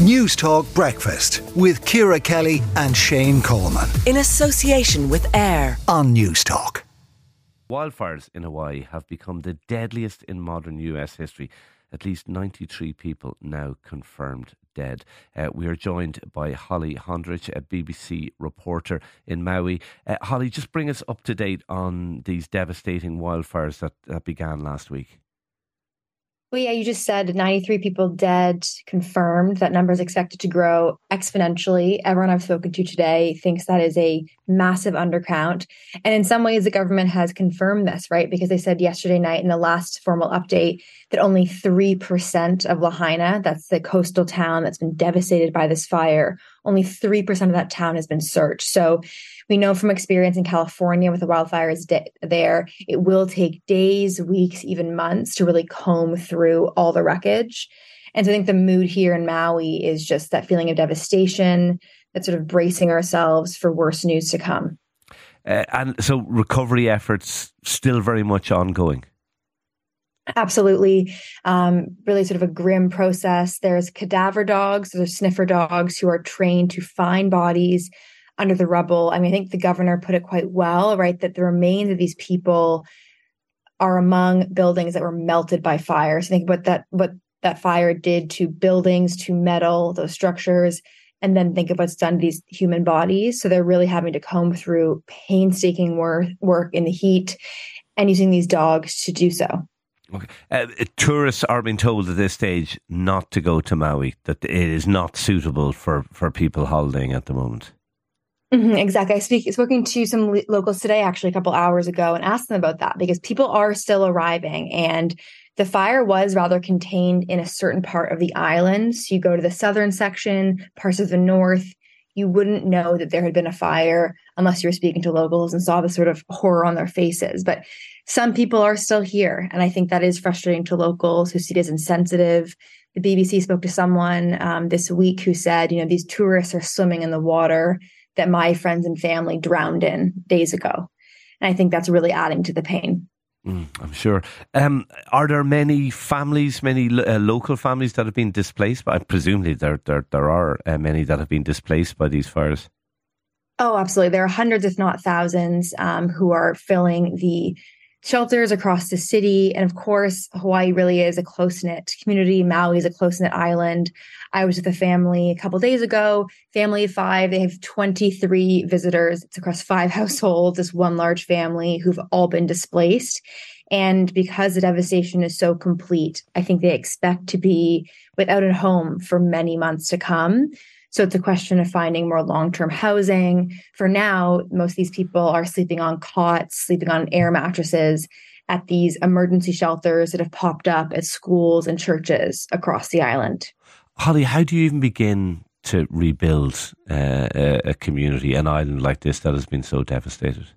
News Talk Breakfast with Ciara Kelly and Shane Coleman. In association with AIR on News Talk. Wildfires in Hawaii have become the deadliest in modern US history. At least 93 people now confirmed dead. Uh, we are joined by Holly Honderich, a BBC reporter in Maui. Uh, Holly, just bring us up to date on these devastating wildfires that, that began last week. Well, yeah, you just said 93 people dead, confirmed. That number is expected to grow exponentially. Everyone I've spoken to today thinks that is a massive undercount. And in some ways, the government has confirmed this, right? Because they said yesterday night in the last formal update that only 3% of Lahaina, that's the coastal town that's been devastated by this fire, only 3% of that town has been searched. So we know from experience in California with the wildfires de- there, it will take days, weeks, even months to really comb through all the wreckage. And so I think the mood here in Maui is just that feeling of devastation, that sort of bracing ourselves for worse news to come. Uh, and so recovery efforts still very much ongoing. Absolutely. Um, really sort of a grim process. There's cadaver dogs, there's sniffer dogs who are trained to find bodies under the rubble. I mean, I think the governor put it quite well, right? That the remains of these people are among buildings that were melted by fire. So think what that what that fire did to buildings, to metal, those structures, and then think of what's done to these human bodies. So they're really having to comb through painstaking work work in the heat and using these dogs to do so. Okay. Uh, tourists are being told at this stage not to go to Maui, that it is not suitable for, for people holidaying at the moment. Mm-hmm, exactly. I speak spoken to some locals today, actually a couple hours ago, and asked them about that because people are still arriving, and the fire was rather contained in a certain part of the island. So you go to the southern section, parts of the north, you wouldn't know that there had been a fire unless you were speaking to locals and saw the sort of horror on their faces. But some people are still here. And I think that is frustrating to locals who see it as insensitive. The BBC spoke to someone um, this week who said, you know, these tourists are swimming in the water that my friends and family drowned in days ago. And I think that's really adding to the pain. Mm, I'm sure. Um, are there many families, many uh, local families that have been displaced? But presumably there there there are uh, many that have been displaced by these fires. Oh, absolutely. There are hundreds, if not thousands, um, who are filling the shelters across the city. And of course, Hawaii really is a close knit community. Maui is a close knit island. I was with a family a couple days ago, family of five. They have 23 visitors. It's across five households, this one large family who've all been displaced. And because the devastation is so complete, I think they expect to be without a home for many months to come. So it's a question of finding more long term housing. For now, most of these people are sleeping on cots, sleeping on air mattresses at these emergency shelters that have popped up at schools and churches across the island. Holly, how do you even begin to rebuild uh, a community, an island like this that has been so devastated?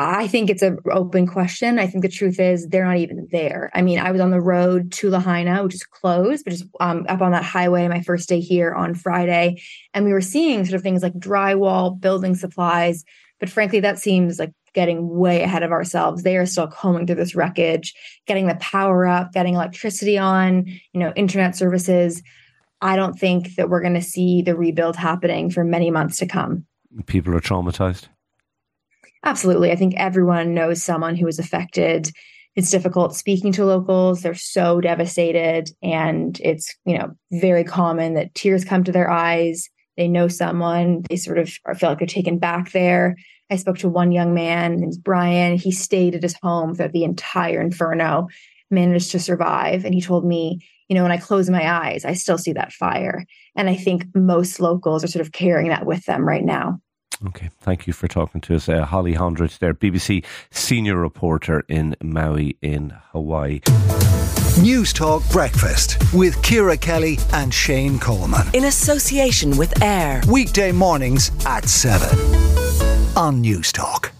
I think it's an open question. I think the truth is they're not even there. I mean, I was on the road to Lahaina, which is closed, but just um, up on that highway my first day here on Friday, and we were seeing sort of things like drywall, building supplies. But frankly, that seems like getting way ahead of ourselves. They are still combing through this wreckage, getting the power up, getting electricity on, you know, internet services. I don't think that we're going to see the rebuild happening for many months to come. People are traumatized. Absolutely. I think everyone knows someone who was affected. It's difficult speaking to locals. They're so devastated. And it's, you know, very common that tears come to their eyes. They know someone. They sort of feel like they're taken back there. I spoke to one young man, named Brian. He stayed at his home throughout the entire inferno, managed to survive. And he told me, you know, when I close my eyes, I still see that fire. And I think most locals are sort of carrying that with them right now. Okay, thank you for talking to us. Uh, Holly Honderich there, BBC senior reporter in Maui in Hawaii. News Talk Breakfast with Ciara Kelly and Shane Coleman. In association with AIR. Weekday mornings at 7 on News Talk.